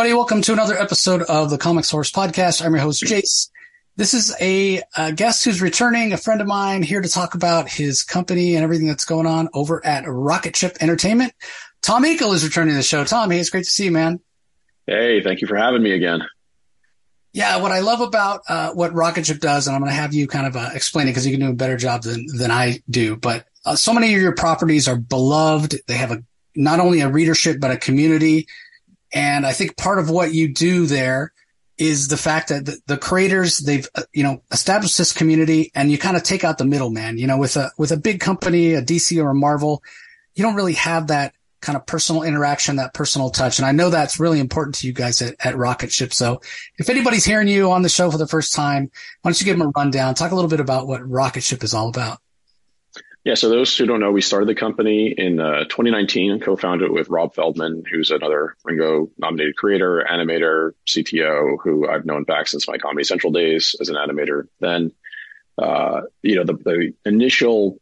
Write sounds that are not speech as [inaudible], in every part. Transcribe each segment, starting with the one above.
everybody. Welcome to another episode of the Comic Source Podcast. I'm your host, Jace. This is a, a, guest who's returning, a friend of mine here to talk about his company and everything that's going on over at Rocketship Entertainment. Tom Akel is returning to the show. Tom, hey, it's great to see you, man. Hey, thank you for having me again. Yeah, what I love about uh, what Rocketship does, and I'm going to have you kind of uh, explain it because you can do a better job than than I do. But uh, so many of your properties are beloved. They have a not only a readership but a community, and I think part of what you do there is the fact that the, the creators they've uh, you know established this community, and you kind of take out the middleman. You know, with a with a big company, a DC or a Marvel, you don't really have that kind of personal interaction, that personal touch. And I know that's really important to you guys at, at Rocketship. So if anybody's hearing you on the show for the first time, why don't you give them a rundown? Talk a little bit about what Rocketship is all about. Yeah, so those who don't know, we started the company in uh, 2019 and co-founded it with Rob Feldman, who's another Ringo nominated creator, animator, CTO, who I've known back since my Comedy Central days as an animator. Then, uh, you know, the, the initial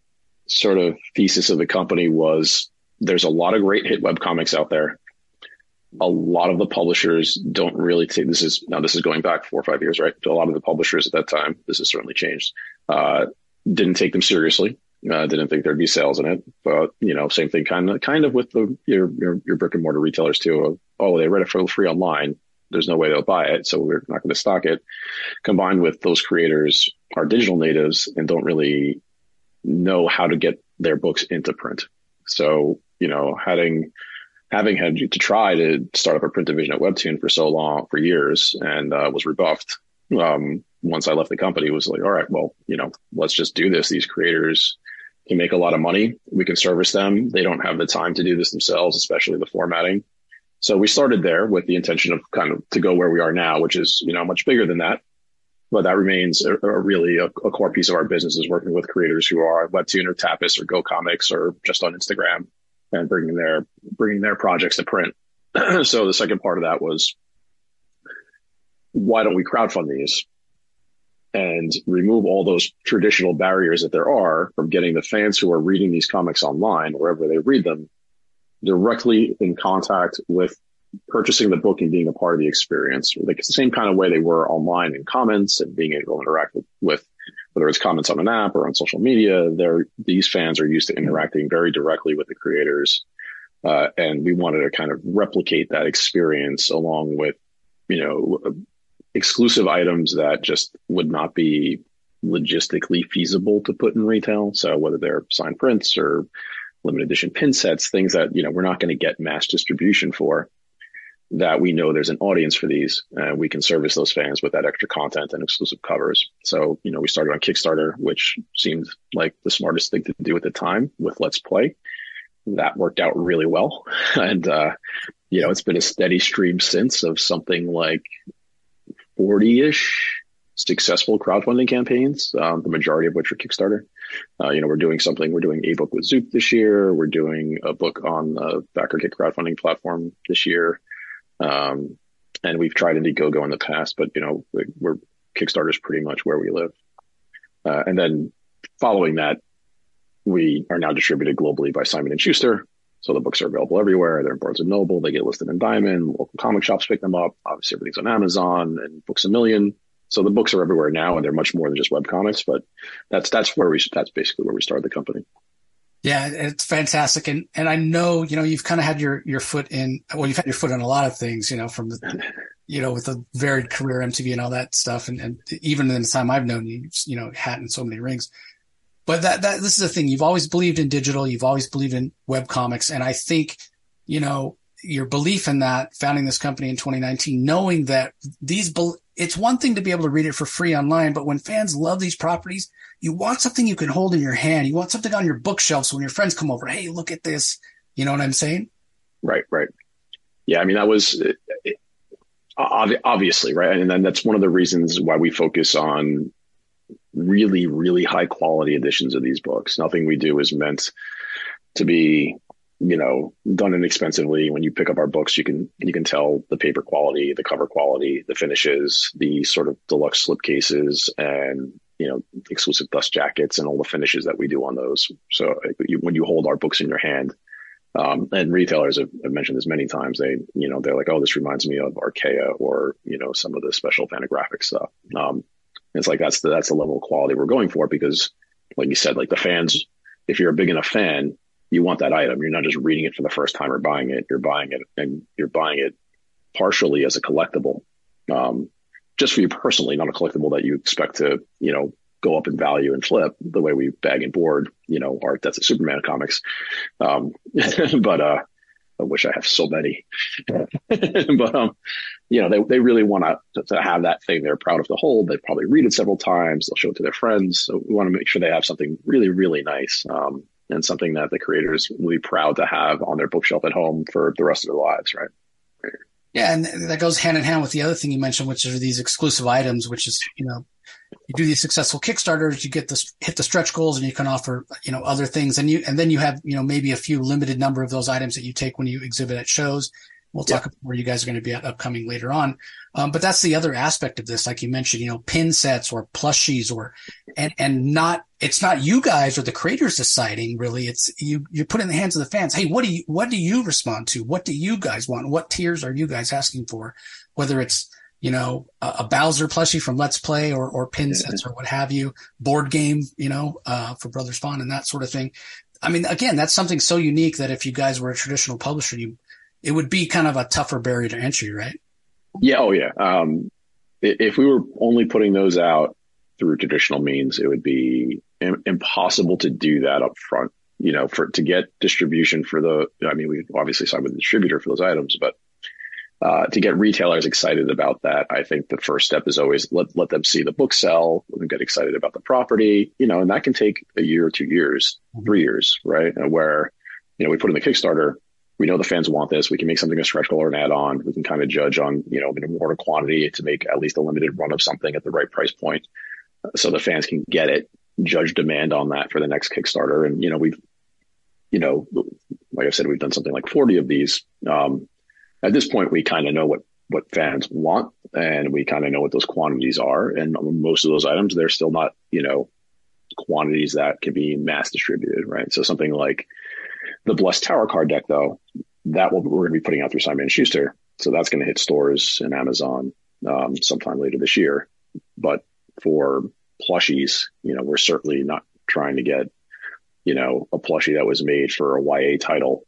sort of thesis of the company was there's a lot of great hit web comics out there. A lot of the publishers don't really take this is now this is going back four or five years, right? A lot of the publishers at that time, this has certainly changed, uh, didn't take them seriously. Uh, didn't think there'd be sales in it, but you know, same thing, kind of, kind of with the your your, your brick and mortar retailers too. oh, they read it for free online. There's no way they'll buy it, so we're not going to stock it. Combined with those creators are digital natives and don't really know how to get their books into print. So you know, having having had to try to start up a print division at Webtoon for so long, for years, and uh, was rebuffed. Um, once I left the company, was like, all right, well, you know, let's just do this. These creators can make a lot of money. We can service them. They don't have the time to do this themselves, especially the formatting. So we started there with the intention of kind of to go where we are now, which is, you know, much bigger than that. But that remains a, a really a, a, core piece of our business is working with creators who are Webtoon or Tapas or Go Comics or just on Instagram and bringing their bringing their projects to print. [clears throat] so the second part of that was why don't we crowdfund these and remove all those traditional barriers that there are from getting the fans who are reading these comics online wherever they read them directly in contact with purchasing the book and being a part of the experience like the same kind of way they were online in comments and being able to interact with, with whether it's comments on an app or on social media, they're, these fans are used to interacting very directly with the creators. Uh, and we wanted to kind of replicate that experience along with, you know, exclusive items that just would not be logistically feasible to put in retail. So whether they're signed prints or limited edition pin sets, things that, you know, we're not going to get mass distribution for that we know there's an audience for these and we can service those fans with that extra content and exclusive covers. So, you know, we started on Kickstarter, which seemed like the smartest thing to do at the time with Let's Play. That worked out really well. [laughs] And, uh, you know, it's been a steady stream since of something like 40 ish successful crowdfunding campaigns, um, the majority of which are Kickstarter. Uh, you know, we're doing something, we're doing a book with Zoop this year. We're doing a book on the BackerKit crowdfunding platform this year. Um, and we've tried Indiegogo in the past, but you know, we're Kickstarter's pretty much where we live. Uh, and then following that, we are now distributed globally by Simon and Schuster. So the books are available everywhere. They're in Barnes and Noble. They get listed in Diamond. Local comic shops pick them up. Obviously, everything's on Amazon and Books a Million. So the books are everywhere now, and they're much more than just web comics. But that's that's where we that's basically where we started the company. Yeah, it's fantastic. And, and I know, you know, you've kind of had your, your foot in, well, you've had your foot in a lot of things, you know, from the, [laughs] you know, with the varied career MTV and all that stuff. And, and even in the time I've known you, you know, hat in so many rings. But that, that, this is the thing. You've always believed in digital. You've always believed in web comics. And I think, you know, your belief in that founding this company in 2019, knowing that these, it's one thing to be able to read it for free online, but when fans love these properties, you want something you can hold in your hand. You want something on your bookshelf. So when your friends come over, Hey, look at this. You know what I'm saying? Right. Right. Yeah. I mean, that was it, obviously right. And then that's one of the reasons why we focus on really, really high quality editions of these books. Nothing we do is meant to be you know done inexpensively when you pick up our books you can you can tell the paper quality the cover quality the finishes the sort of deluxe slipcases and you know, exclusive dust jackets and all the finishes that we do on those. So you, when you hold our books in your hand, Um, and retailers have, have, mentioned this many times. They, you know, they're like, oh, this reminds me of Archaia or, you know, some of the special Fantagraphics stuff. Um, it's like that's the that's the level of quality we're going for because, like you said, like the fans, if you're a big enough fan, you want that item. You're not just reading it for the first time or buying it. You're buying it and you're buying it partially as a collectible, um, just for you personally, not a collectible that you expect to, you know, go up in value and flip the way we bag and board, you know, art that's a Superman comics. Um, [laughs] but, uh, I wish I have so many, [laughs] but, um, you know, they, they really want to, to have that thing they're proud of to hold. They probably read it several times. They'll show it to their friends. So we want to make sure they have something really, really nice. Um, and something that the creators will be proud to have on their bookshelf at home for the rest of their lives. Right. Yeah, and that goes hand in hand with the other thing you mentioned, which are these exclusive items, which is you know you do these successful Kickstarters, you get this hit the stretch goals, and you can offer you know other things, and you and then you have you know maybe a few limited number of those items that you take when you exhibit at shows. We'll talk about where you guys are going to be at upcoming later on. Um, but that's the other aspect of this, like you mentioned, you know, pin sets or plushies or, and, and not, it's not you guys or the creators deciding really. It's you, you put in the hands of the fans. Hey, what do you, what do you respond to? What do you guys want? What tiers are you guys asking for? Whether it's, you know, a, a Bowser plushie from Let's Play or, or pin sets or what have you, board game, you know, uh, for Brothers Bond and that sort of thing. I mean, again, that's something so unique that if you guys were a traditional publisher, you, it would be kind of a tougher barrier to entry, right? Yeah. Oh, yeah. Um, if we were only putting those out through traditional means, it would be Im- impossible to do that up front. You know, for to get distribution for the, I mean, we obviously sign with the distributor for those items, but uh, to get retailers excited about that, I think the first step is always let let them see the book sell, let them get excited about the property, you know, and that can take a year or two years, mm-hmm. three years, right? And where, you know, we put in the Kickstarter, we know the fans want this. We can make something a stretch goal or an add-on. We can kind of judge on, you know, an order quantity to make at least a limited run of something at the right price point, so the fans can get it. Judge demand on that for the next Kickstarter, and you know, we've, you know, like I said, we've done something like forty of these. Um, at this point, we kind of know what what fans want, and we kind of know what those quantities are. And most of those items, they're still not, you know, quantities that can be mass distributed, right? So something like the Blessed Tower card deck, though, that will, we're going to be putting out through Simon Schuster. So that's going to hit stores and Amazon um, sometime later this year. But for plushies, you know, we're certainly not trying to get, you know, a plushie that was made for a YA title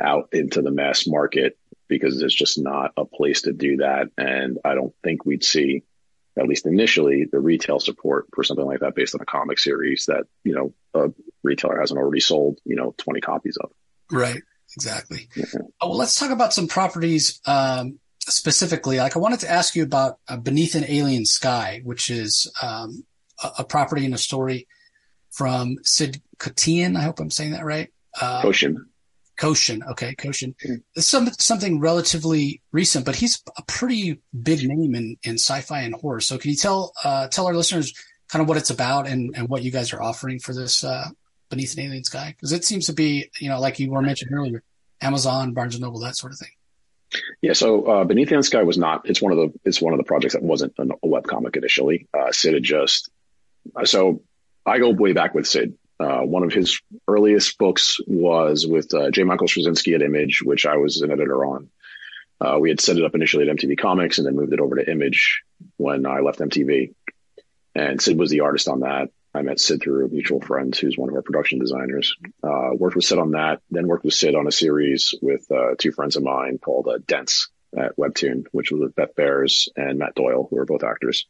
out into the mass market because there's just not a place to do that. And I don't think we'd see, at least initially, the retail support for something like that based on a comic series that, you know, a retailer hasn't already sold, you know, 20 copies of. Right. Exactly. Yeah. Oh, well, let's talk about some properties, um, specifically. Like I wanted to ask you about uh, Beneath an Alien Sky, which is, um, a, a, property and a story from Sid Kotian. I hope I'm saying that right. Uh, Koshin. Koshin. Okay, Koshin. Mm. It's some, something relatively recent, but he's a pretty big name in, in sci-fi and horror. So can you tell uh, tell our listeners kind of what it's about and, and what you guys are offering for this uh, Beneath an Alien Sky? Because it seems to be, you know, like you were mentioned earlier, Amazon, Barnes and Noble, that sort of thing. Yeah, so uh, Beneath the Alien Sky was not. It's one of the. It's one of the projects that wasn't a web comic initially. Uh, Sid had just. So I go way back with Sid. Uh, one of his earliest books was with uh, J. Michael Straczynski at Image, which I was an editor on. Uh, we had set it up initially at MTV Comics and then moved it over to Image when I left MTV. And Sid was the artist on that. I met Sid through a mutual friend who's one of our production designers. Uh, worked with Sid on that, then worked with Sid on a series with uh, two friends of mine called uh, Dents at Webtoon, which was with Beth Behrs and Matt Doyle, who are both actors.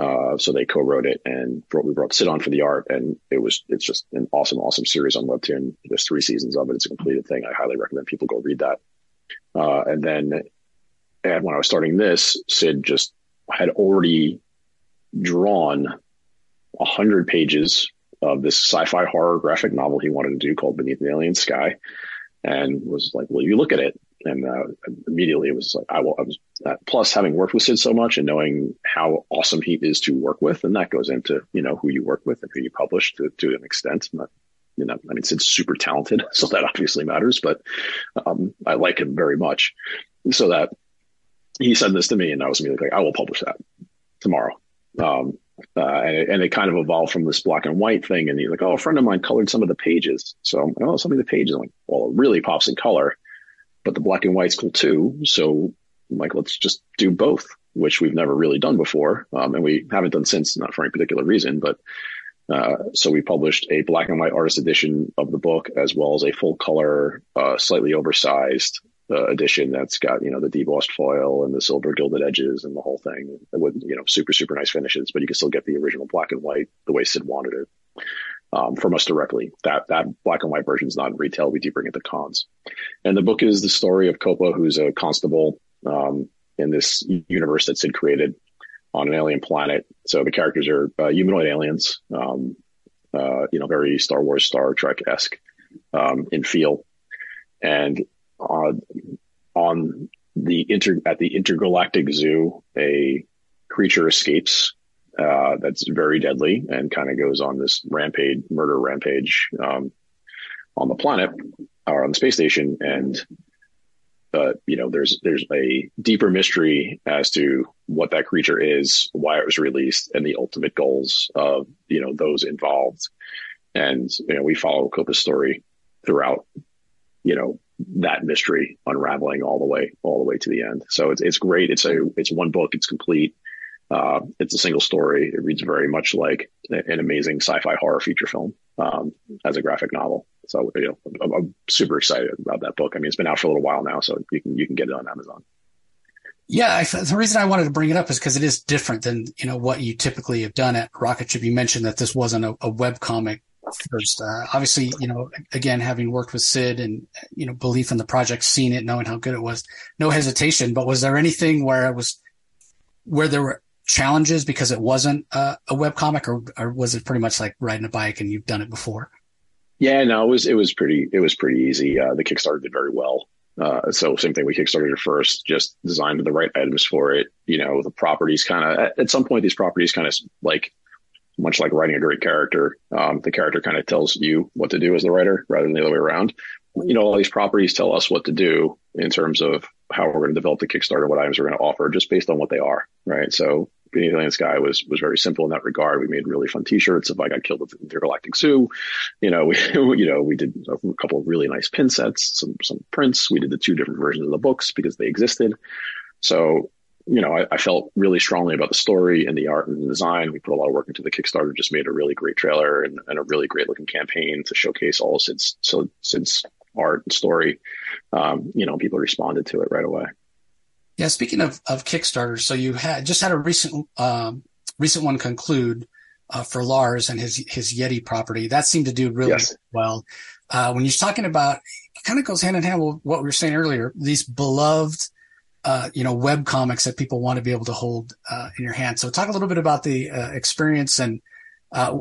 Uh, so they co-wrote it and brought, we brought Sid on for the art and it was, it's just an awesome, awesome series on Webtoon. There's three seasons of it. It's a completed thing. I highly recommend people go read that. Uh, and then, and when I was starting this, Sid just had already drawn a hundred pages of this sci-fi horror graphic novel he wanted to do called Beneath the Alien Sky and was like, will you look at it? And uh, immediately it was like I, will, I was uh, plus having worked with Sid so much and knowing how awesome he is to work with, and that goes into you know who you work with and who you publish to to an extent. You know, I mean, Sid's super talented, [laughs] so that obviously matters. But um, I like him very much, so that he said this to me, and I was immediately like, I will publish that tomorrow. Um, uh, and, it, and it kind of evolved from this black and white thing. And you're like, oh, a friend of mine colored some of the pages. So I'm like, oh, some of the pages. I'm like, well, it really pops in color, but the black and white's cool too. So like, let's just do both, which we've never really done before. Um, and we haven't done since, not for any particular reason, but uh, so we published a black and white artist edition of the book, as well as a full color, uh, slightly oversized uh, edition that's got you know the debossed foil and the silver gilded edges and the whole thing with you know super super nice finishes. But you can still get the original black and white the way Sid wanted it um, from us directly. That that black and white version is not in retail. We do bring it to cons. And the book is the story of Copa, who's a constable um, in this universe that Sid created on an alien planet. So the characters are uh, humanoid aliens, um, uh, you know, very Star Wars, Star Trek esque um, in feel, and uh, on the inter at the intergalactic zoo, a creature escapes uh, that's very deadly and kind of goes on this rampage, murder rampage um, on the planet or on the space station, and but you know there's there's a deeper mystery as to what that creature is why it was released and the ultimate goals of you know those involved. And you know we follow copa's story throughout you know that mystery unraveling all the way all the way to the end. So it's, it's great. It's a it's one book. It's complete uh, it's a single story it reads very much like an amazing sci-fi horror feature film um, as a graphic novel so you know, I'm, I'm, super excited about that book. I mean, it's been out for a little while now, so you can you can get it on Amazon. Yeah, I, the reason I wanted to bring it up is because it is different than you know what you typically have done at Rocketship. You mentioned that this wasn't a, a web comic first. Uh, obviously, you know, again, having worked with Sid and you know belief in the project, seeing it, knowing how good it was, no hesitation. But was there anything where it was where there were challenges because it wasn't uh, a web comic, or, or was it pretty much like riding a bike and you've done it before? Yeah, no, it was it was pretty it was pretty easy. Uh, the Kickstarter did very well. Uh, so same thing. We kickstarted it first, just designed the right items for it. You know, the properties kind of at, at, some point these properties kind of like much like writing a great character. Um, the character kind of tells you what to do as the writer rather than the other way around. You know, all these properties tell us what to do in terms of how we're going to develop the Kickstarter, what items we're going to offer, just based on what they are, right? So Beneath Alien Sky was was very simple in that regard. We made really fun T-shirts. If I got killed at the Intergalactic Zoo, you know, [laughs] we you know we did a couple of really nice pin sets, some some prints. We did the two different versions of the books because they existed. So you know, I, I, felt really strongly about the story and the art and the design. We put a lot of work into the Kickstarter. Just made a really great trailer and, and a really great looking campaign to showcase all Sid's so Sid's art and story. Um, you know, people responded to it right away. Yeah, speaking of, of Kickstarter, so you had just had a recent um, recent one conclude uh, for Lars and his his Yeti property. That seemed to do really yes. well. Uh, when you're talking about, it kind of goes hand in hand with what we were saying earlier. These beloved, uh, you know, web comics that people want to be able to hold uh, in your hand. So talk a little bit about the uh, experience and. Uh,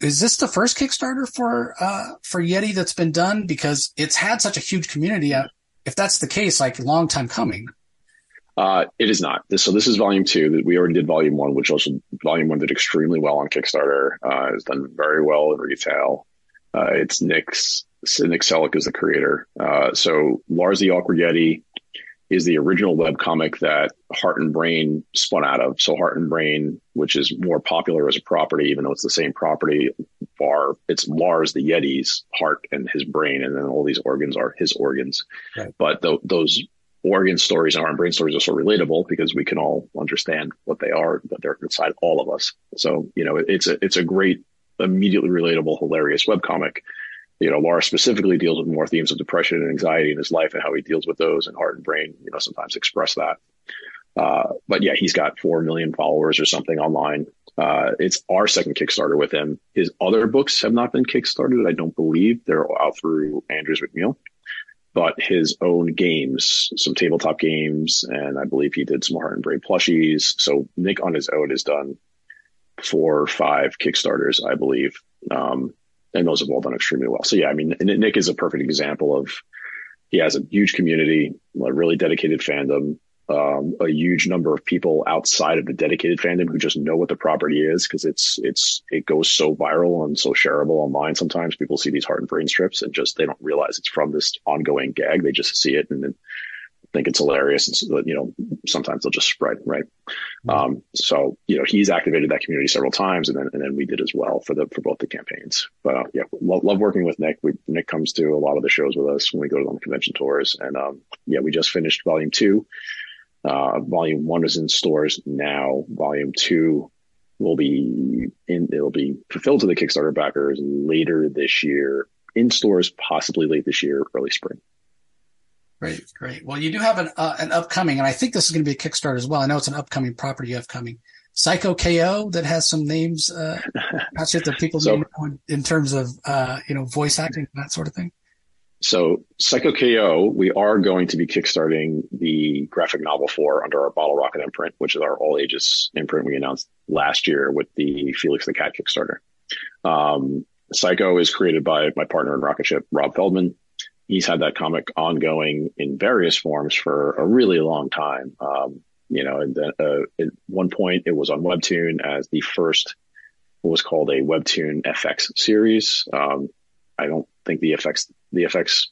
is this the first Kickstarter for for Yeti that's been done? Because it's had such a huge community. if that's the case, like long time coming. Uh, it is not. This, so this is volume two. We already did volume one, which also volume one did extremely well on Kickstarter. Uh, it's done very well in retail. Uh, it's Nick's Nick Seluk is the creator. Uh, so Lars the Awkward Yeti is the original web comic that Heart and Brain spun out of. So Heart and Brain, which is more popular as a property, even though it's the same property, bar it's Lars the Yeti's heart and his brain, and then all these organs are his organs. Right. But th- those organ stories and brain stories are so relatable because we can all understand what they are, that they're inside all of us. So, you know, it's a, it's a great, immediately relatable, hilarious webcomic. You know, Lars specifically deals with more themes of depression and anxiety in his life and how he deals with those and heart and brain, you know, sometimes express that. Uh, but yeah, he's got 4 million followers or something online. Uh, it's our second Kickstarter with him. His other books have not been Kickstarted. I don't believe they're out through Andrews McMeel but his own games, some tabletop games, and I believe he did some Heart and Brain plushies. So Nick on his own has done four or five Kickstarters, I believe. Um, and those have all done extremely well. So yeah, I mean, Nick is a perfect example of he has a huge community, a really dedicated fandom, um, a huge number of people outside of the dedicated fandom who just know what the property is because it's it's it goes so viral and so shareable online. Sometimes people see these heart and brain strips and just they don't realize it's from this ongoing gag. They just see it and then think it's hilarious. It's, you know, sometimes they'll just spread, right? Mm-hmm. Um, so, you know, he's activated that community several times and then, and then we did as well for the, for both the campaigns. But, uh, yeah, love, love working with Nick. We, Nick comes to a lot of the shows with us when we go on the convention tours. And, um, yeah, we just finished volume two. Uh, volume one is in stores now. Volume two will be in, it'll be fulfilled to the Kickstarter backers later this year in stores, possibly late this year, early spring. Great, great. Well, you do have an uh, an upcoming, and I think this is going to be a Kickstarter as well. I know it's an upcoming property you have coming. Psycho KO that has some names, uh, [laughs] not sure that people so, know in terms of uh, you know voice acting that sort of thing. So Psycho KO, we are going to be kickstarting the graphic novel for under our Bottle Rocket imprint, which is our all ages imprint we announced last year with the Felix the Cat Kickstarter. Um, Psycho is created by my partner in Rocketship, Rob Feldman he's had that comic ongoing in various forms for a really long time. Um, you know, and then, uh, at one point it was on Webtoon as the first, what was called a Webtoon FX series. Um, I don't think the effects the effects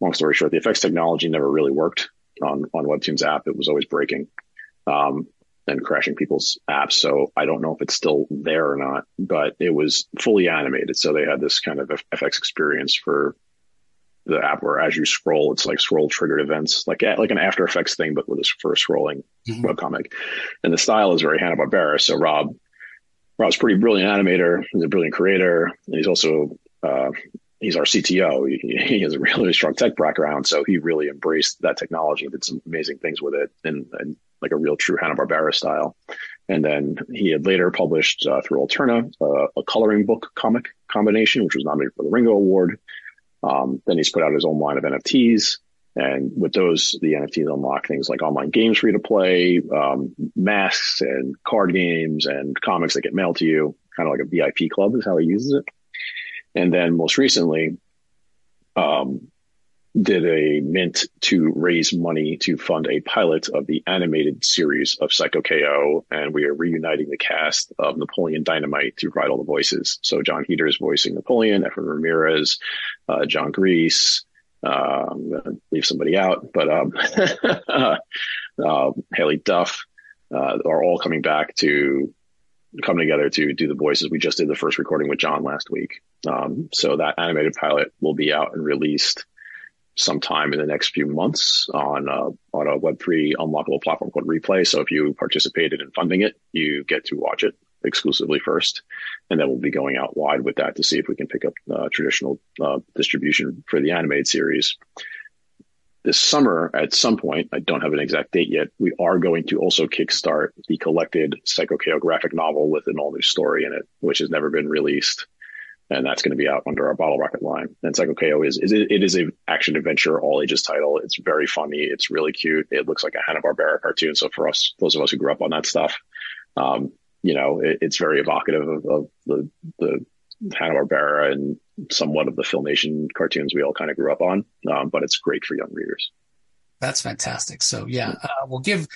long story short, the effects technology never really worked on, on Webtoon's app. It was always breaking, um, and crashing people's apps. So I don't know if it's still there or not, but it was fully animated. So they had this kind of FX experience for the app where as you scroll, it's like scroll triggered events, like like an After Effects thing, but with this first scrolling mm-hmm. webcomic. And the style is very Hanna Barbera. So Rob, Rob's pretty brilliant animator. He's a brilliant creator, and he's also uh, he's our CTO. He, he, has a really strong tech background, so he really embraced that technology and did some amazing things with it, and, like a real true Hanna Barbera style. And then he had later published uh, through Alterna uh, a coloring book comic combination, which was nominated for the Ringo Award. Um, then he's put out his own line of NFTs. And with those, the NFTs unlock things like online games for you to play, um, masks and card games and comics that get mailed to you, kind of like a VIP club is how he uses it. And then most recently, um, did a mint to raise money to fund a pilot of the animated series of Psycho KO. And we are reuniting the cast of Napoleon Dynamite to provide all the voices. So Jon Heder is voicing Napoleon, Efren Ramirez, uh, Jon Gries. Uh, I'm to leave somebody out, but um, [laughs] uh, Haylie Duff uh, are all coming back to come together to do the voices. We just did the first recording with John last week. Um, so that animated pilot will be out and released sometime in the next few months on a, uh, on a Web3 unlockable platform called Replay. So if you participated in funding it, you get to watch it exclusively first. And then we'll be going out wide with that to see if we can pick up uh, traditional uh, distribution for the animated series. This summer, at some point, I don't have an exact date yet, we are going to also kickstart the collected Psycho novel with an all new story in it, which has never been released and that's going to be out under our Bottle Rocket line. And Psycho KO is, is it, it is a action adventure all ages title. It's very funny. It's really cute. It looks like a Hanna Barbera cartoon. So for us, those of us who grew up on that stuff, um, you know, it, it's very evocative of, of the the Hanna Barbera and somewhat of the Filmation cartoons we all kind of grew up on. Um, but it's great for young readers. That's fantastic. So yeah, uh, we'll give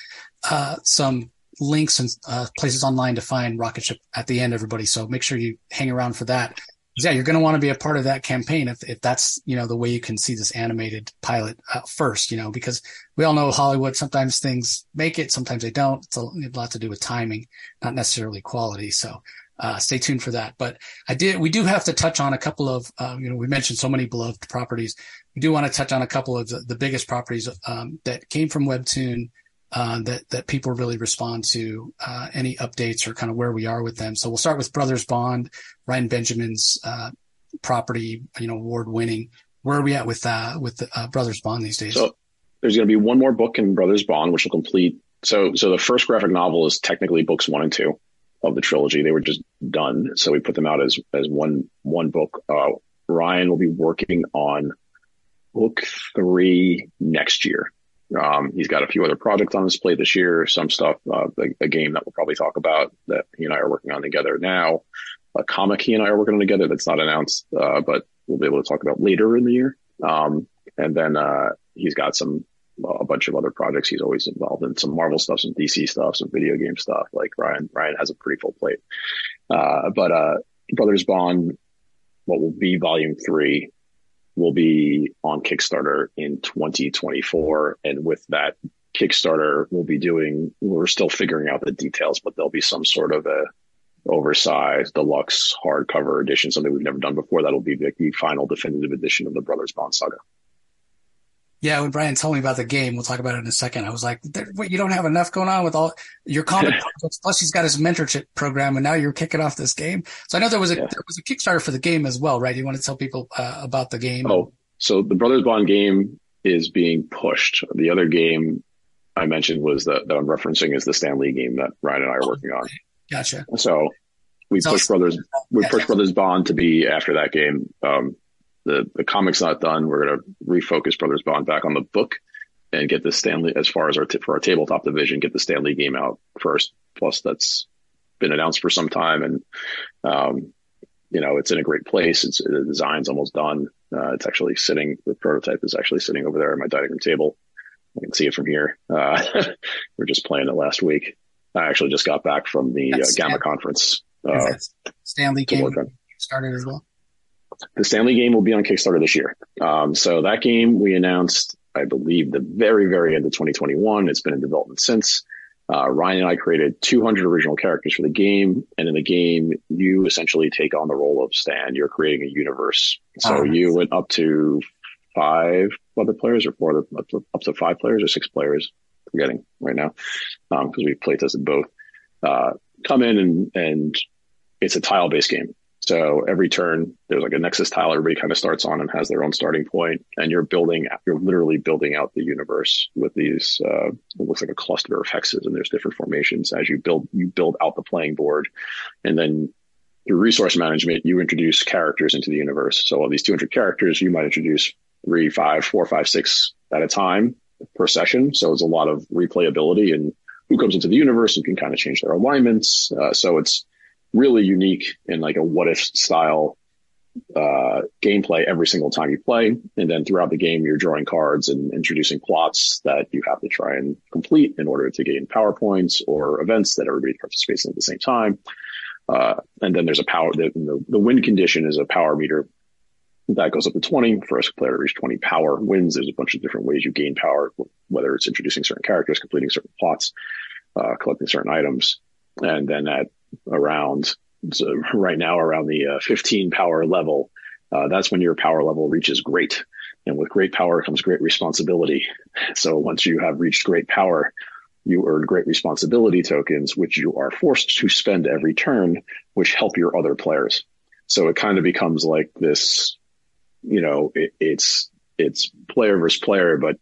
uh, some links and uh, places online to find Rocketship at the end, everybody. So make sure you hang around for that yeah, you're going to want to be a part of that campaign if, if that's, you know, the way you can see this animated pilot uh, first, you know, because we all know Hollywood, sometimes things make it, sometimes they don't. It's a, a lot to do with timing, not necessarily quality. So, uh, stay tuned for that. But I did, we do have to touch on a couple of, uh, you know, we mentioned so many beloved properties. We do want to touch on a couple of the, the biggest properties, um, that came from Webtoon uh, that that people really respond to uh, any updates or kind of where we are with them. So we'll start with Brothers Bond, Ryan Benjamin's uh, property, you know, award winning. Where are we at with uh, with uh, Brothers Bond these days? So there's going to be one more book in Brothers Bond, which will complete. So so the first graphic novel is technically books one and two of the trilogy. They were just done, so we put them out as as one one book. Uh, Ryan will be working on book three next year. Um, he's got a few other projects on his plate this year, some stuff, uh, game that we'll probably talk about that he and I are working on together now, a comic he and I are working on together that's not announced, uh, but we'll be able to talk about later in the year. Um, and then, uh, he's got some, a bunch of other projects. He's always involved in some Marvel stuff, some DC stuff, some video game stuff. Like Ryan, Ryan has a pretty full plate. Uh, but, uh, Brothers Bond, what will be volume three will be on Kickstarter in 2024. And with that Kickstarter, we'll be doing, we're still figuring out the details, but there'll be some sort of a oversized deluxe hardcover edition, something we've never done before. That'll be the, the final definitive edition of the Brothers Bond saga. Yeah, when Brian told me about the game, we'll talk about it in a second. I was like, "Wait, you don't have enough going on with all your comic [laughs] projects." Plus, he's got his mentorship program, and now you're kicking off this game. So I know there was a yeah. there was a Kickstarter for the game as well, right? You want to tell people uh, about the game? Oh, so the Brothers Bond game is being pushed. The other game I mentioned was that, that I'm referencing is the Stan Lee game that Ryan and I are working on. Gotcha. So we so, push Brothers we yeah, push yeah. Brothers Bond to be after that game. Um, the the comic's not done. We're going to refocus Brothers Bond back on the book and get the Stan Lee as far as our t- for our tabletop division, get the Stan Lee game out first. Plus, that's been announced for some time, and um, you know it's in a great place. It's the design's almost done. Uh, it's actually sitting. The prototype is actually sitting over there at my dining room table. I can see it from here. Uh, [laughs] we are just playing it last week. I actually just got back from the uh, GAMA conference. Uh, Stan Lee game started as well the Stan Lee game will be on Kickstarter this year. Um, so that game we announced, I believe, the very, very end of 2021. It's been in development since. Uh, Ryan and I created 200 original characters for the game, and in the game, you essentially take on the role of Stan. You're creating a universe. So oh, you went up to five other players, or four, other, up to, up to five players, or six players. Forgetting right now, because um, we play tested both. Uh, come in and and it's a tile based game. So every turn, there's like a nexus tile everybody kind of starts on and has their own starting point, and you're building, you're literally building out the universe with these. Uh, it looks like a cluster of hexes, and there's different formations as you build. You build out the playing board, and then through resource management, you introduce characters into the universe. So of these 200 characters, you might introduce three, five, four, five, six at a time per session. So it's a lot of replayability and who comes into the universe and can kind of change their alignments. Uh, so it's really unique in like a what if style uh, gameplay every single time you play. And then throughout the game, you're drawing cards and introducing plots that you have to try and complete in order to gain power points or events that everybody participates in at the same time. Uh, and then there's a power, the, the, the win condition is a power meter that goes up to 20. First player to reach 20 power wins. There's a bunch of different ways you gain power, whether it's introducing certain characters, completing certain plots, uh, collecting certain items. And then at around so right now around the uh, 15 power level. Uh, that's when your power level reaches great. And with great power comes great responsibility. So once you have reached great power, you earn great responsibility tokens, which you are forced to spend every turn, which help your other players. So it kind of becomes like this, you know, it, it's, it's player versus player, but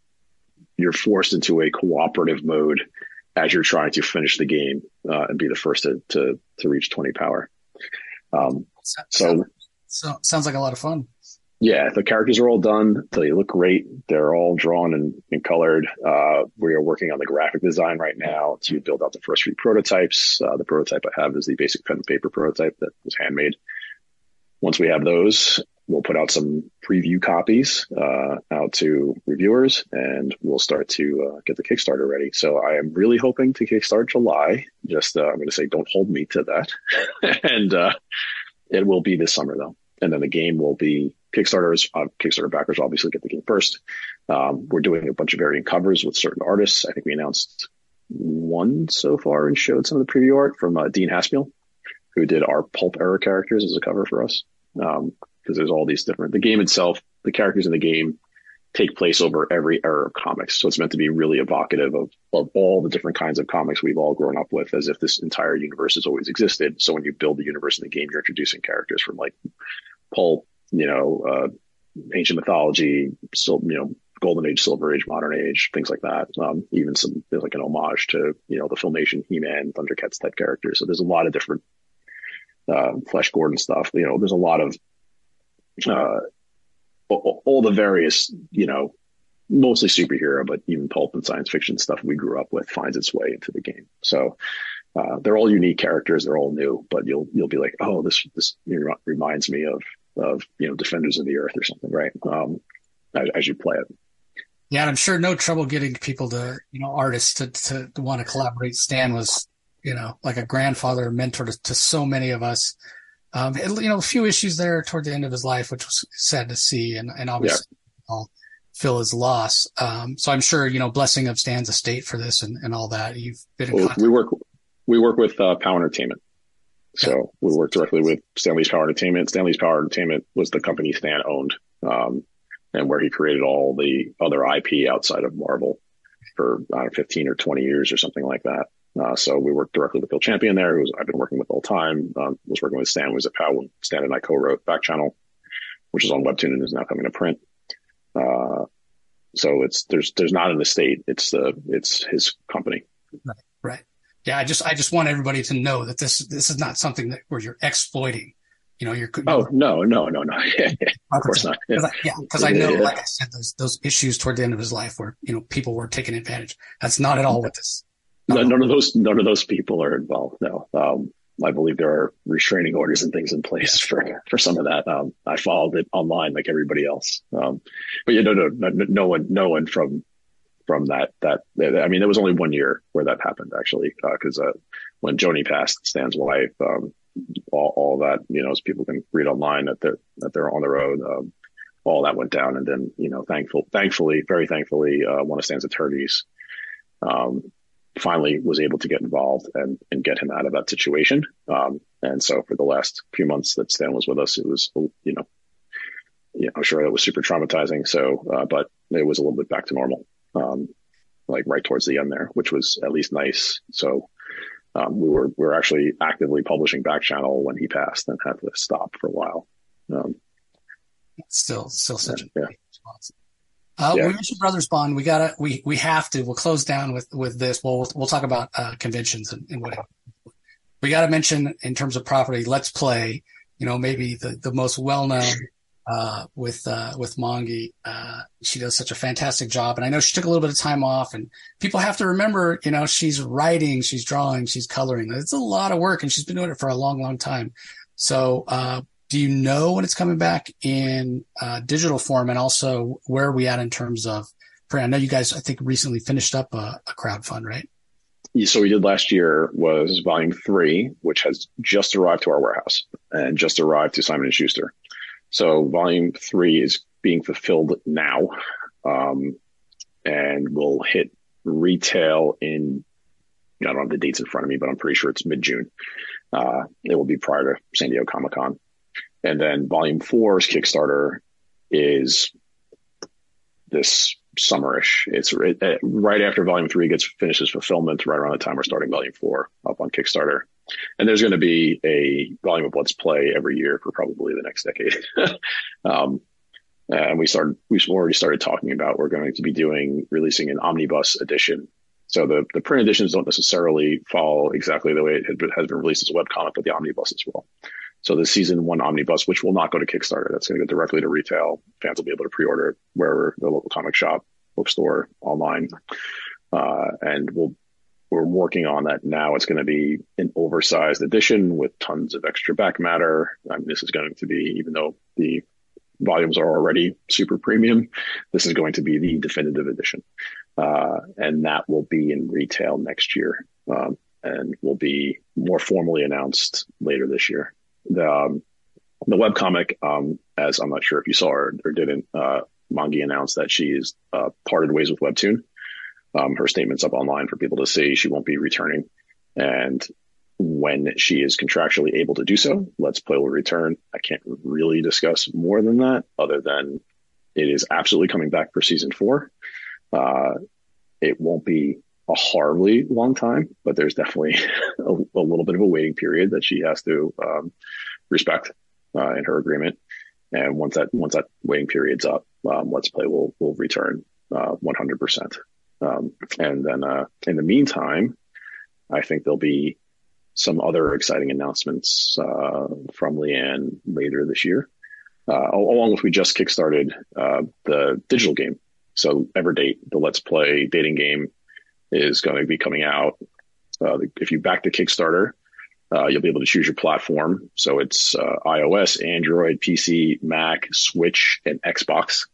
you're forced into a cooperative mode as you're trying to finish the game uh, and be the first to, to, to reach 20 power. Um, so, so sounds like a lot of fun. Yeah, the characters are all done. They look great. They're all drawn and, and colored. Uh, we are working on the graphic design right now to build out the first few prototypes. Uh, the prototype I have is the basic pen and paper prototype that was handmade. Once we have those, we'll put out some preview copies uh, out to reviewers, and we'll start to uh, get the Kickstarter ready. So I am really hoping to kickstart July. Just uh, I'm going to say, don't hold me to that, [laughs] and uh, it will be this summer though. And then the game will be Kickstarters. Uh, Kickstarter backers obviously get the game first. Um, we're doing a bunch of variant covers with certain artists. I think we announced one so far and showed some of the preview art from uh, Dean Haspiel, who did our pulp era characters as a cover for us. Um, because there's all these different, the game itself, the characters in the game take place over every era of comics. So it's meant to be really evocative of, of all the different kinds of comics we've all grown up with as if this entire universe has always existed. So when you build the universe in the game, you're introducing characters from like pulp, you know, uh, ancient mythology, so, you know, golden age, silver age, modern age, things like that. Um, even some, there's like an homage to, you know, the filmation He-Man, Thundercats type characters. So there's a lot of different, uh, Flash Gordon stuff. You know, there's a lot of uh, all the various, you know, mostly superhero, but even pulp and science fiction stuff we grew up with finds its way into the game. So uh, they're all unique characters. They're all new, but you'll you'll be like, oh, this this reminds me of of you know Defenders of the Earth or something, right? Um, as, as you play it. Yeah, and I'm sure no trouble getting people to you know artists to to, to want to collaborate. Stan was you know like a grandfather, mentor to, to so many of us Um, you know, a few issues there toward the end of his life, which was sad to see, and and obviously yeah. I'll feel his loss. Um, so I'm sure you know, blessing of Stan's estate for this and, and all that. You've been in well, we work we work with uh, POW Entertainment. So yeah. we work directly with Stanley's POW Entertainment. Stanley's POW Entertainment was the company Stan owned, um, and where he created all the other IP outside of Marvel for know, 15 or 20 years or something like that. Uh, so we worked directly with Gill Champion there, who I've been working with all the time. Um, was working with Stan, was at POW when Stan and I co-wrote Back Channel, which is on Webtoon and is now coming to print. Uh, so it's there's there's not an estate. It's the it's his company. Right. Right. Yeah. I just I just want everybody to know that this this is not something that where you're exploiting. You know, you're. Oh no no no no! [laughs] of course not. Yeah, because I, yeah, I, know, like I said, those those issues toward the end of his life where you know people were taking advantage. That's not at all what this no, none of those none of those people are involved. No, um, I believe there are restraining orders and things in place for for some of that. Um, I followed it online like everybody else. Um, but yeah, no, no, no, no one, no one from from that that. I mean, there was only one year where that happened actually, because uh, uh, when Joni passed, Stan's wife, um, all, all that you know, as people can read online that they're that they're on the road. Um, all that went down, and then you know, thankful, thankfully, very thankfully, uh, one of Stan's attorneys um, finally was able to get involved and, and get him out of that situation. Um, and so for the last few months that Stan was with us, it was, you know, yeah, I'm sure it was super traumatizing. So, uh, but it was a little bit back to normal, um, like right towards the end there, which was at least nice. So, um, we were, we were actually actively publishing back channel when he passed and had to stop for a while. Um, still, still such a yeah. Uh, yeah. We mentioned Brothers Bond. We gotta, we, we have to, we'll close down with, with this. We'll, we'll talk about, uh, conventions and, and what we got to mention in terms of property. Let's play, you know, maybe the, the most well known, uh, with, uh, with Mongie. Uh, she does such a fantastic job. And I know she took a little bit of time off and people have to remember, you know, she's writing, she's drawing, she's coloring. It's a lot of work and she's been doing it for a long, long time. So, uh, do you know when it's coming back in uh, digital form and also where are we at in terms of i know you guys i think recently finished up a, a crowd fund right so we did last year was volume three which has just arrived to our warehouse and just arrived to simon and schuster so volume three is being fulfilled now um, and will hit retail in I don't have the dates in front of me, but I'm pretty sure it's mid June. Uh, it will be prior to San Diego Comic Con. And then volume four's Kickstarter is this summerish. It's it, right after volume three gets finishes fulfillment, right around the time we're starting volume four up on Kickstarter. And there's going to be a volume of Let's Play every year for probably the next decade. [laughs] um, and we started, we've already started talking about we're going to be doing releasing an omnibus edition. So the, the print editions don't necessarily follow exactly the way it has been released as a webcomic, but the omnibuses will. So the season one omnibus, which will not go to Kickstarter, that's going to go directly to retail. Fans will be able to pre-order it wherever the local comic shop, bookstore, online. Uh, and we'll, we're working on that now. It's going to be an oversized edition with tons of extra back matter. I mean, this is going to be, even though the volumes are already super premium, this is going to be the definitive edition. Uh, and that will be in retail next year. Um, and will be more formally announced later this year the um, the webcomic, um, as I'm not sure if you saw or, or didn't, uh, Mongie announced that she's uh, parted ways with Webtoon. Um, her statement's up online for people to see. She won't be returning, and when she is contractually able to do so, Let's Play will return. I can't really discuss more than that, other than it is absolutely coming back for season four. Uh, it won't be a horribly long time, but there's definitely [laughs] a, a, little bit of a waiting period that she has to um, respect uh, in her agreement. And once that once that waiting period's up, um, Let's Play will will return uh, 100%. Um, and then uh, in the meantime, I think there'll be some other exciting announcements uh, from Leanne later this year. Uh, along with we just kickstarted uh, the digital game. So Everdate, the Let's Play dating game is going to be coming out. Uh, if you back the Kickstarter, uh, you'll be able to choose your platform. So it's uh, iOS, Android, PC, Mac, Switch, and Xbox.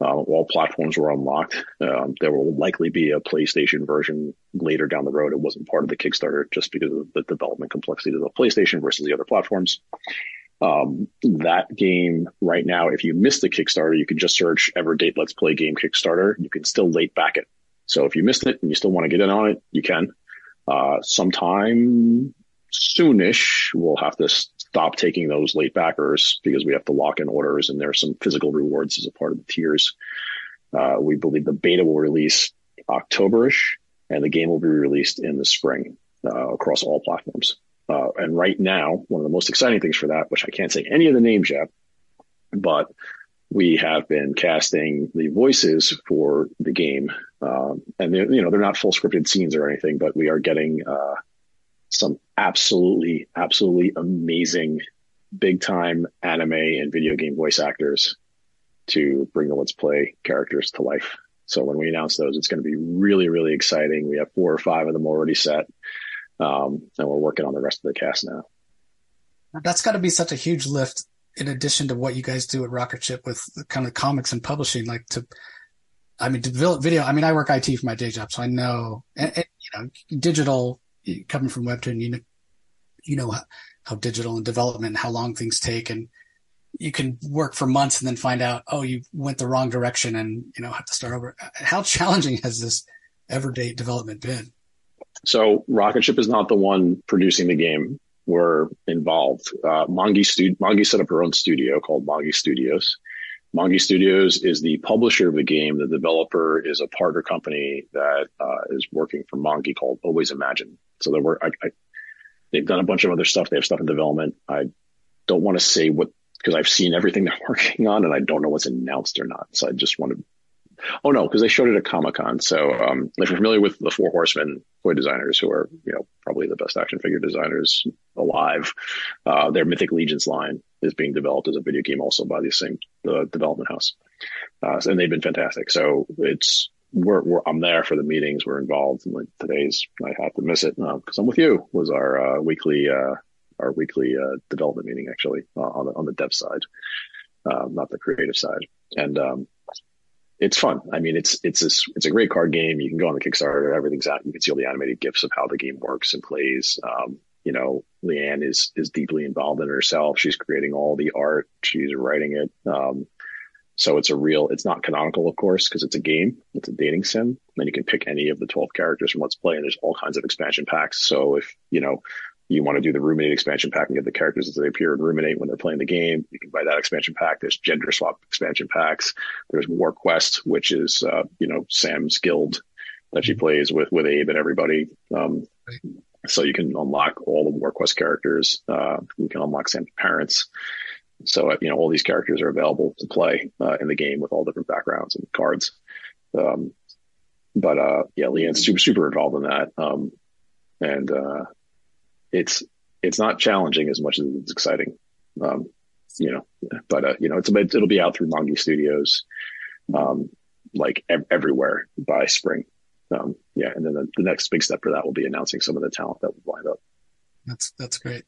Uh, all platforms were unlocked. Um, there will likely be a PlayStation version later down the road. It wasn't part of the Kickstarter just because of the development complexity of the PlayStation versus the other platforms. Um, that game right now, if you missed the Kickstarter, you can just search Everdate Let's Play Game Kickstarter. You can still late back it. So if you missed it and you still want to get in on it, you can. Uh, sometime soonish, we'll have to stop taking those late backers because we have to lock in orders and there are some physical rewards as a part of the tiers. Uh, we believe the beta will release Octoberish and the game will be released in the spring uh, across all platforms. Uh, and right now, one of the most exciting things for that, which I can't say any of the names yet, but we have been casting the voices for the game, um, and you know they're not full scripted scenes or anything, but we are getting uh, some absolutely, absolutely amazing, big time anime and video game voice actors to bring the Let's Play characters to life. So when we announce those, it's going to be really, really exciting. We have four or five of them already set, um, and we're working on the rest of the cast now. That's got to be such a huge lift in addition to what you guys do at Rocketship with kind of comics and publishing, like to, I mean, to video, I mean, I work IT for my day job, so I know, and, and, you know, digital coming from Webtoon, you know, you know how, how digital and development, how long things take and you can work for months and then find out, oh, you went the wrong direction and, you know, have to start over. How challenging has this Everdate development been? So Rocketship is not the one producing the game were involved. Uh, Mongie, stu- Mongie set up her own studio called Mongie Studios. Mongie Studios is the publisher of the game. The developer is a partner company that uh, is working for Mongie called Always Imagine. So they were, I, I, they've done a bunch of other stuff. They have stuff in development. I don't want to say what because I've seen everything [laughs] they're working on and I don't know what's announced or not. So I just want to Oh no, because they showed it at Comic Con. So um, if you're familiar with the Four Horsemen toy designers, who are you know probably the best action figure designers alive, uh, their Mythic Legions line is being developed as a video game also by the same uh, development house, uh, and they've been fantastic. So it's we're, we're, I'm there for the meetings. We're involved. And like today's, I have to miss it because I'm with you. Was our uh, weekly uh, our weekly uh, development meeting actually on the on the dev side, not the creative side, and um, it's fun. I mean, it's it's a, it's a great card game. You can go on the Kickstarter. Everything's out. You can see all the animated gifs of how the game works and plays. Um, you know, Leanne is is deeply involved in herself. She's creating all the art. She's writing it. Um, so it's a real. It's not canonical, of course, because it's a game. It's a dating sim. Then you can pick any of the twelve characters from Let's Play, and there's all kinds of expansion packs. So if you know you want to do the Ruminate expansion pack and get the characters as they appear and Ruminate when they're playing the game, you can buy that expansion pack. There's gender swap expansion packs. There's War Quest, which is, uh, you know, Sam's guild that she plays with, with Abe and everybody. Um, so you can unlock all the War Quest characters. Uh, you can unlock Sam's parents. So, you know, all these characters are available to play, uh, in the game with all different backgrounds and cards. Um, but, uh, yeah, Leanne's super, super involved in that. Um, and, uh, it's it's not challenging as much as it's exciting. Um, you know, but uh, you know, it's a bit, it'll be out through Mongie Studios, um, like ev- everywhere by spring. Um, yeah, and then the, the, next big step for that will be announcing some of the talent that will line up. That's that's great.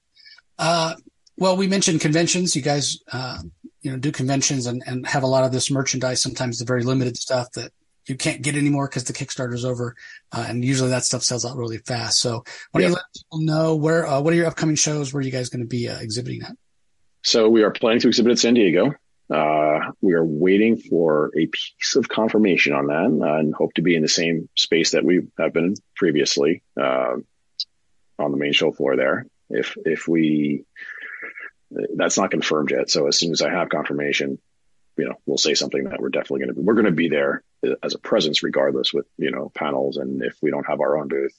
Uh, well, we mentioned conventions. You guys, uh, you know, do conventions and, and have a lot of this merchandise. Sometimes the very limited stuff that you can't get anymore because the Kickstarter is over, uh, and usually that stuff sells out really fast. So, why don't you let people know where uh, what are your upcoming shows? Where are you guys going to be uh, exhibiting at? So we are planning to exhibit at San Diego. Uh, we are waiting for a piece of confirmation on that, uh, and hope to be in the same space that we have been previously uh, on the main show floor there. If if we that's not confirmed yet. So as soon as I have confirmation, you know, we'll say something that we're definitely going to we're going to be there as a presence regardless with, you know, panels. And if we don't have our own booth,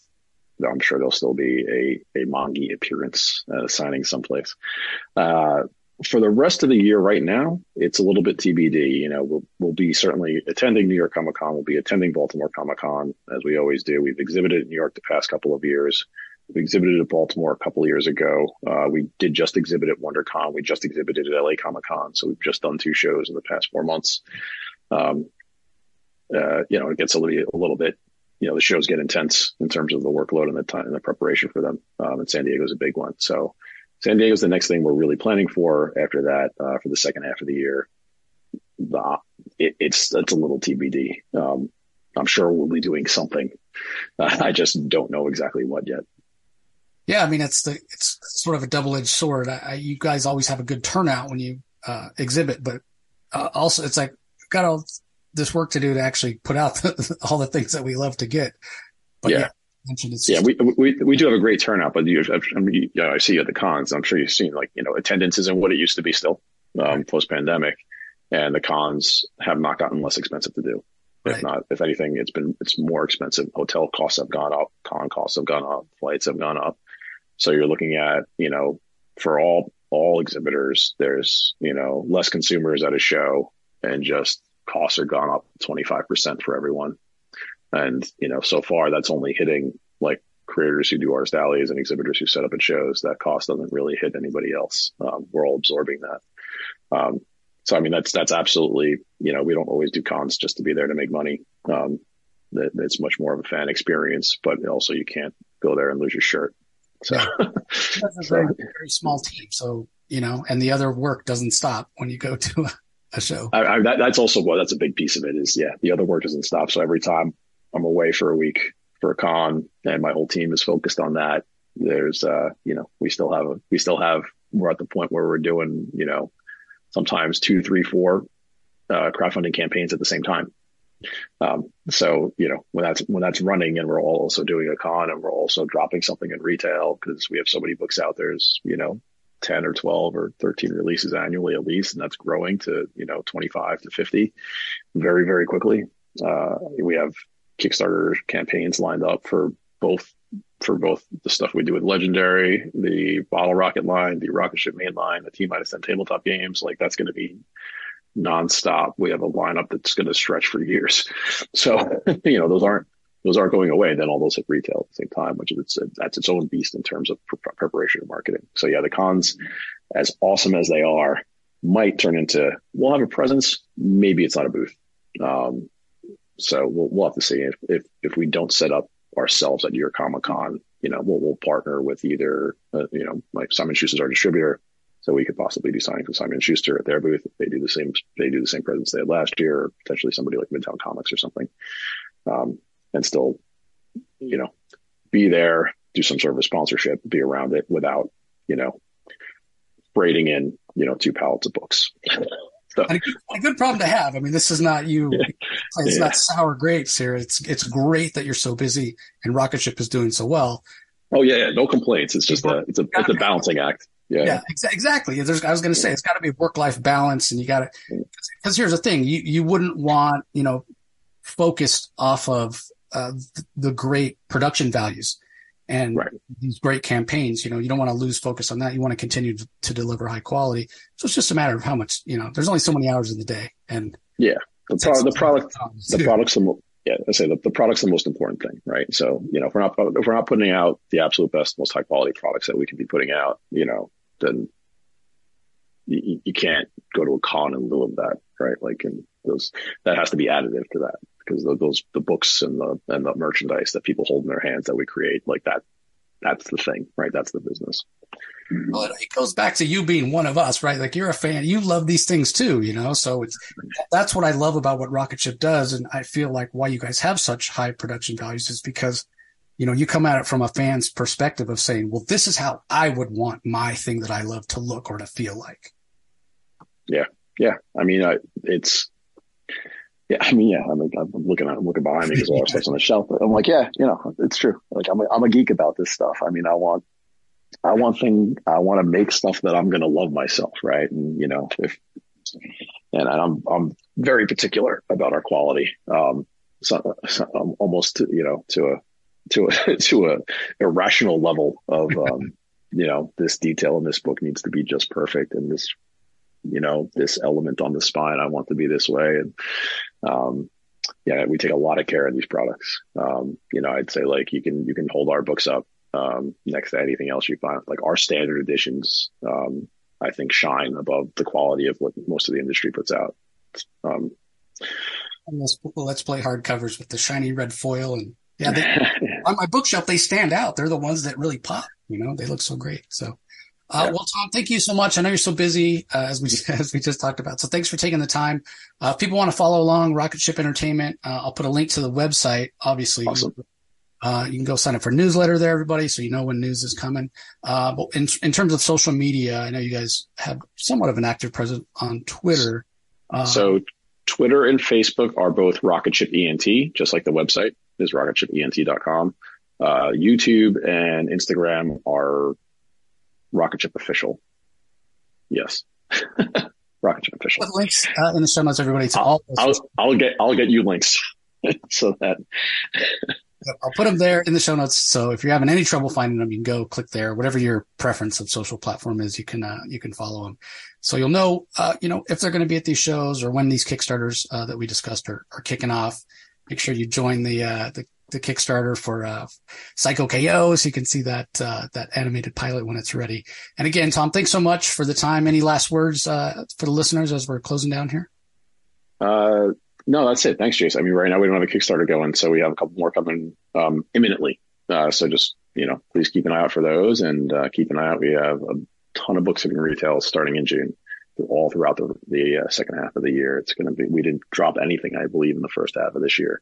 I'm sure there'll still be a, a Mongie appearance uh, signing someplace. For the rest of the year right now, it's a little bit TBD. You know, we'll, we'll be certainly attending New York Comic Con. We'll be attending Baltimore Comic Con as we always do. We've exhibited in New York the past couple of years. We exhibited at Baltimore a couple of years ago. Uh, we did just exhibit at WonderCon. We just exhibited at LA Comic Con. So we've just done two shows in the past four months. Um, uh, you know, it gets a little, a little bit, you know, the shows get intense in terms of the workload and the time and the preparation for them. Um, and San Diego is a big one. So San Diego is the next thing we're really planning for after that, uh, for the second half of the year. it, it's it's a little TBD. Um, I'm sure we'll be doing something. Uh, I just don't know exactly what yet. Yeah, I mean it's the it's sort of a double edged sword. I, I, you guys always have a good turnout when you uh, exhibit, but uh, also it's like got all this work to do to actually put out the, [laughs] all the things that we love to get. But yeah. yeah yeah, we, we we do have a great turnout, but you, I, mean, you know, I see you at the cons. I'm sure you've seen like you know attendance isn't what it used to be still um, post pandemic, and the cons have not gotten less expensive to do. Right. If not, if anything, it's been it's more expensive. Hotel costs have gone up, con costs have gone up, flights have gone up. So you're looking at you know for all all exhibitors, there's you know less consumers at a show, and just costs are gone up 25% for everyone. And, you know, so far that's only hitting like creators who do artist alleys and exhibitors who set up at shows. That cost doesn't really hit anybody else. Um, we're all absorbing that. Um, so, I mean, that's, that's absolutely, you know, we don't always do cons just to be there to make money. Um, that, it's much more of a fan experience, but also you can't go there and lose your shirt. So, [laughs] that's a very, very small team. So, you know, and the other work doesn't stop when you go to a, a show. I, I, that, that's also well, that's a big piece of it is, yeah, the other work doesn't stop. So every time I'm away for a week for a con and my whole team is focused on that. There's, uh, you know, we still have, a, we still have, we're at the point where we're doing, you know, sometimes two, three, four, uh, crowdfunding campaigns at the same time. Um, so, you know, when that's, when that's running and we're also doing a con and we're also dropping something in retail because we have so many books out, there's, you know, 10 or 12 or 13 releases annually at least, and that's growing to, you know, 25 to 50 very, very quickly. Uh, we have Kickstarter campaigns lined up for both for both the stuff we do with Legendary, the Bottle Rocket line, the Rocketship main line, the T minus 10 tabletop games. Like that's going to be nonstop. We have a lineup that's going to stretch for years. [laughs] So, you know, those aren't, those aren't going away. Then all those hit retail at the same time, which is, that's its own beast in terms of preparation and marketing. So yeah, the cons, as awesome as they are, might turn into, we'll have a presence. Maybe it's not a booth. Um, so we'll, we'll have to see if, if, if we don't set up ourselves at your Comic Con, you know, we'll, we'll partner with either, uh, you know, like Simon Schuster's our distributor. So we could possibly do signing for Simon Schuster at their booth if they do the same, they do the same presence they had last year, or potentially somebody like Midtown Comics or something. Um, and still, you know, be there, do some sort of sponsorship, be around it without, you know, braiding in, you know, two pallets of books. So. A, good, a, good, problem to have. I mean, this is not you. [laughs] Yeah. It's yeah. not sour grapes here. It's it's great that you're so busy and Rocketship is doing so well. Oh yeah, yeah. no complaints. It's just a it's a it's a balancing act. Yeah, yeah, ex- exactly. There's, I was going to say it's got to be work life balance, and you got to because here's the thing: you you wouldn't want you know focused off of uh, the great production values and right. these great campaigns. You know, you don't want to lose focus on that. You want to continue to, to, deliver high quality. So it's just a matter of how much, you know, there's only so many hours in the day. And yeah, the, pro- the product, [laughs] the product's the, yeah, I say the, the product's the most important thing, right? So, you know, if we're not, if we're not putting out the absolute best, most high quality products that we can be putting out, you know, then you, you can't go to a con in lieu of that, right? Like, and those, that has to be additive to that because those the books and the and the merchandise that people hold in their hands that we create like that that's the thing right? That's the business. Well it goes back to you being one of us right? Like you're a fan you love these things too you know? So it's that's what i love about what rocketship does and i feel like why you guys have such high production values is because you know you come at it from a fan's perspective of saying well this is how i would want my thing that i love to look or to feel like. Yeah. Yeah. I mean I, it's yeah, I mean, yeah, I'm, I'm looking at, I'm looking behind me because all our [laughs] stuff's on the shelf. But I'm like, yeah, you know, it's true. Like I'm, a, I'm a geek about this stuff. I mean, I want, I want thing, I want to make stuff that I'm going to love myself, right? And you know, if, and I'm, I'm very particular about our quality. Um, so, so I'm almost, you know, to a, to a, [laughs] to a irrational level of, um, [laughs] you know, this detail in this book needs to be just perfect, and this you know, this element on the spine. I want to be this way. And, um, yeah, we take a lot of care in these products. Um, you know, I'd say like you can, you can hold our books up, um, next to anything else you find. Like our standard editions, um, I think shine above the quality of what most of the industry puts out. Um, let's, let's play hardcovers with the shiny red foil and yeah, they, [laughs] on my bookshelf, they stand out. They're the ones that really pop, you know, they look so great. So Uh, yeah. Well, Tom, thank you so much. I know you're so busy, uh, as we [laughs] as we just talked about. So thanks for taking the time. Uh, if people want to follow along, Rocketship Entertainment, uh, I'll put a link to the website. Obviously, awesome. Uh, you can go sign up for newsletter there, everybody, so you know when news is coming. Uh, but in in terms of social media, I know you guys have somewhat of an active presence on Twitter. so Twitter and Facebook are both Rocketship ENT, just like the website is rocketshipent.com. Uh, YouTube and Instagram are Rocketship Official. Yes. [laughs] Rocketship Official. Put links uh, in the show notes, everybody. To I'll, all I'll, I'll, get I'll get you links [laughs] so that I'll put them there in the show notes. So if you're having any trouble finding them, you can go click there. Whatever your preference of social platform is, you can uh, you can follow them. So you'll know uh, you know if they're going to be at these shows or when these Kickstarters uh, that we discussed are, are kicking off. Make sure you join the uh, the the Kickstarter for uh, Psycho KO, so you can see that uh, that animated pilot when it's ready. And again, Tom, thanks so much for the time. Any last words uh, for the listeners as we're closing down here? Uh, no, that's it. Thanks, Jason. I mean, right now we don't have a Kickstarter going, so we have a couple more coming um, imminently. Uh, so just you know, please keep an eye out for those, and uh, keep an eye out. We have a ton of books in retail starting in June all throughout the, the uh, second half of the year. It's going to be, we didn't drop anything, I believe, in the first half of this year.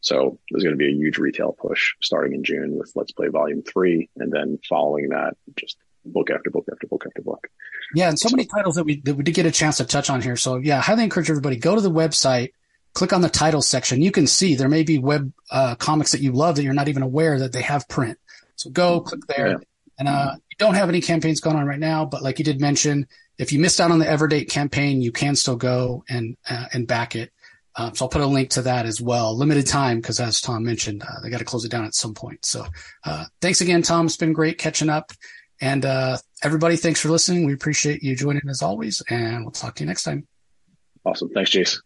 So there's going to be a huge retail push starting in June with Let's Play Volume 3. And then following that, just book after book after book after book. Yeah. And so, so many titles that we, that we did get a chance to touch on here. So yeah, I highly encourage everybody, go to the website, click on the title section. You can see there may be web uh, comics that you love that you're not even aware that they have print. So go click there. Yeah. And uh, you don't have any campaigns going on right now, but like you did mention, if you missed out on the Everdate campaign, you can still go and uh, and back it. Um, so I'll put a link to that as well. Limited time because, as Tom mentioned, uh, they got to close it down at some point. So uh, thanks again, Tom. It's been great catching up. And uh, everybody, thanks for listening. We appreciate you joining as always, and we'll talk to you next time. Awesome. Thanks, Jace.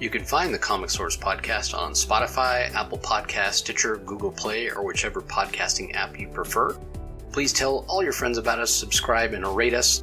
You can find the Comic Source podcast on Spotify, Apple Podcast, Stitcher, Google Play, or whichever podcasting app you prefer. Please tell all your friends about us, subscribe, and rate us.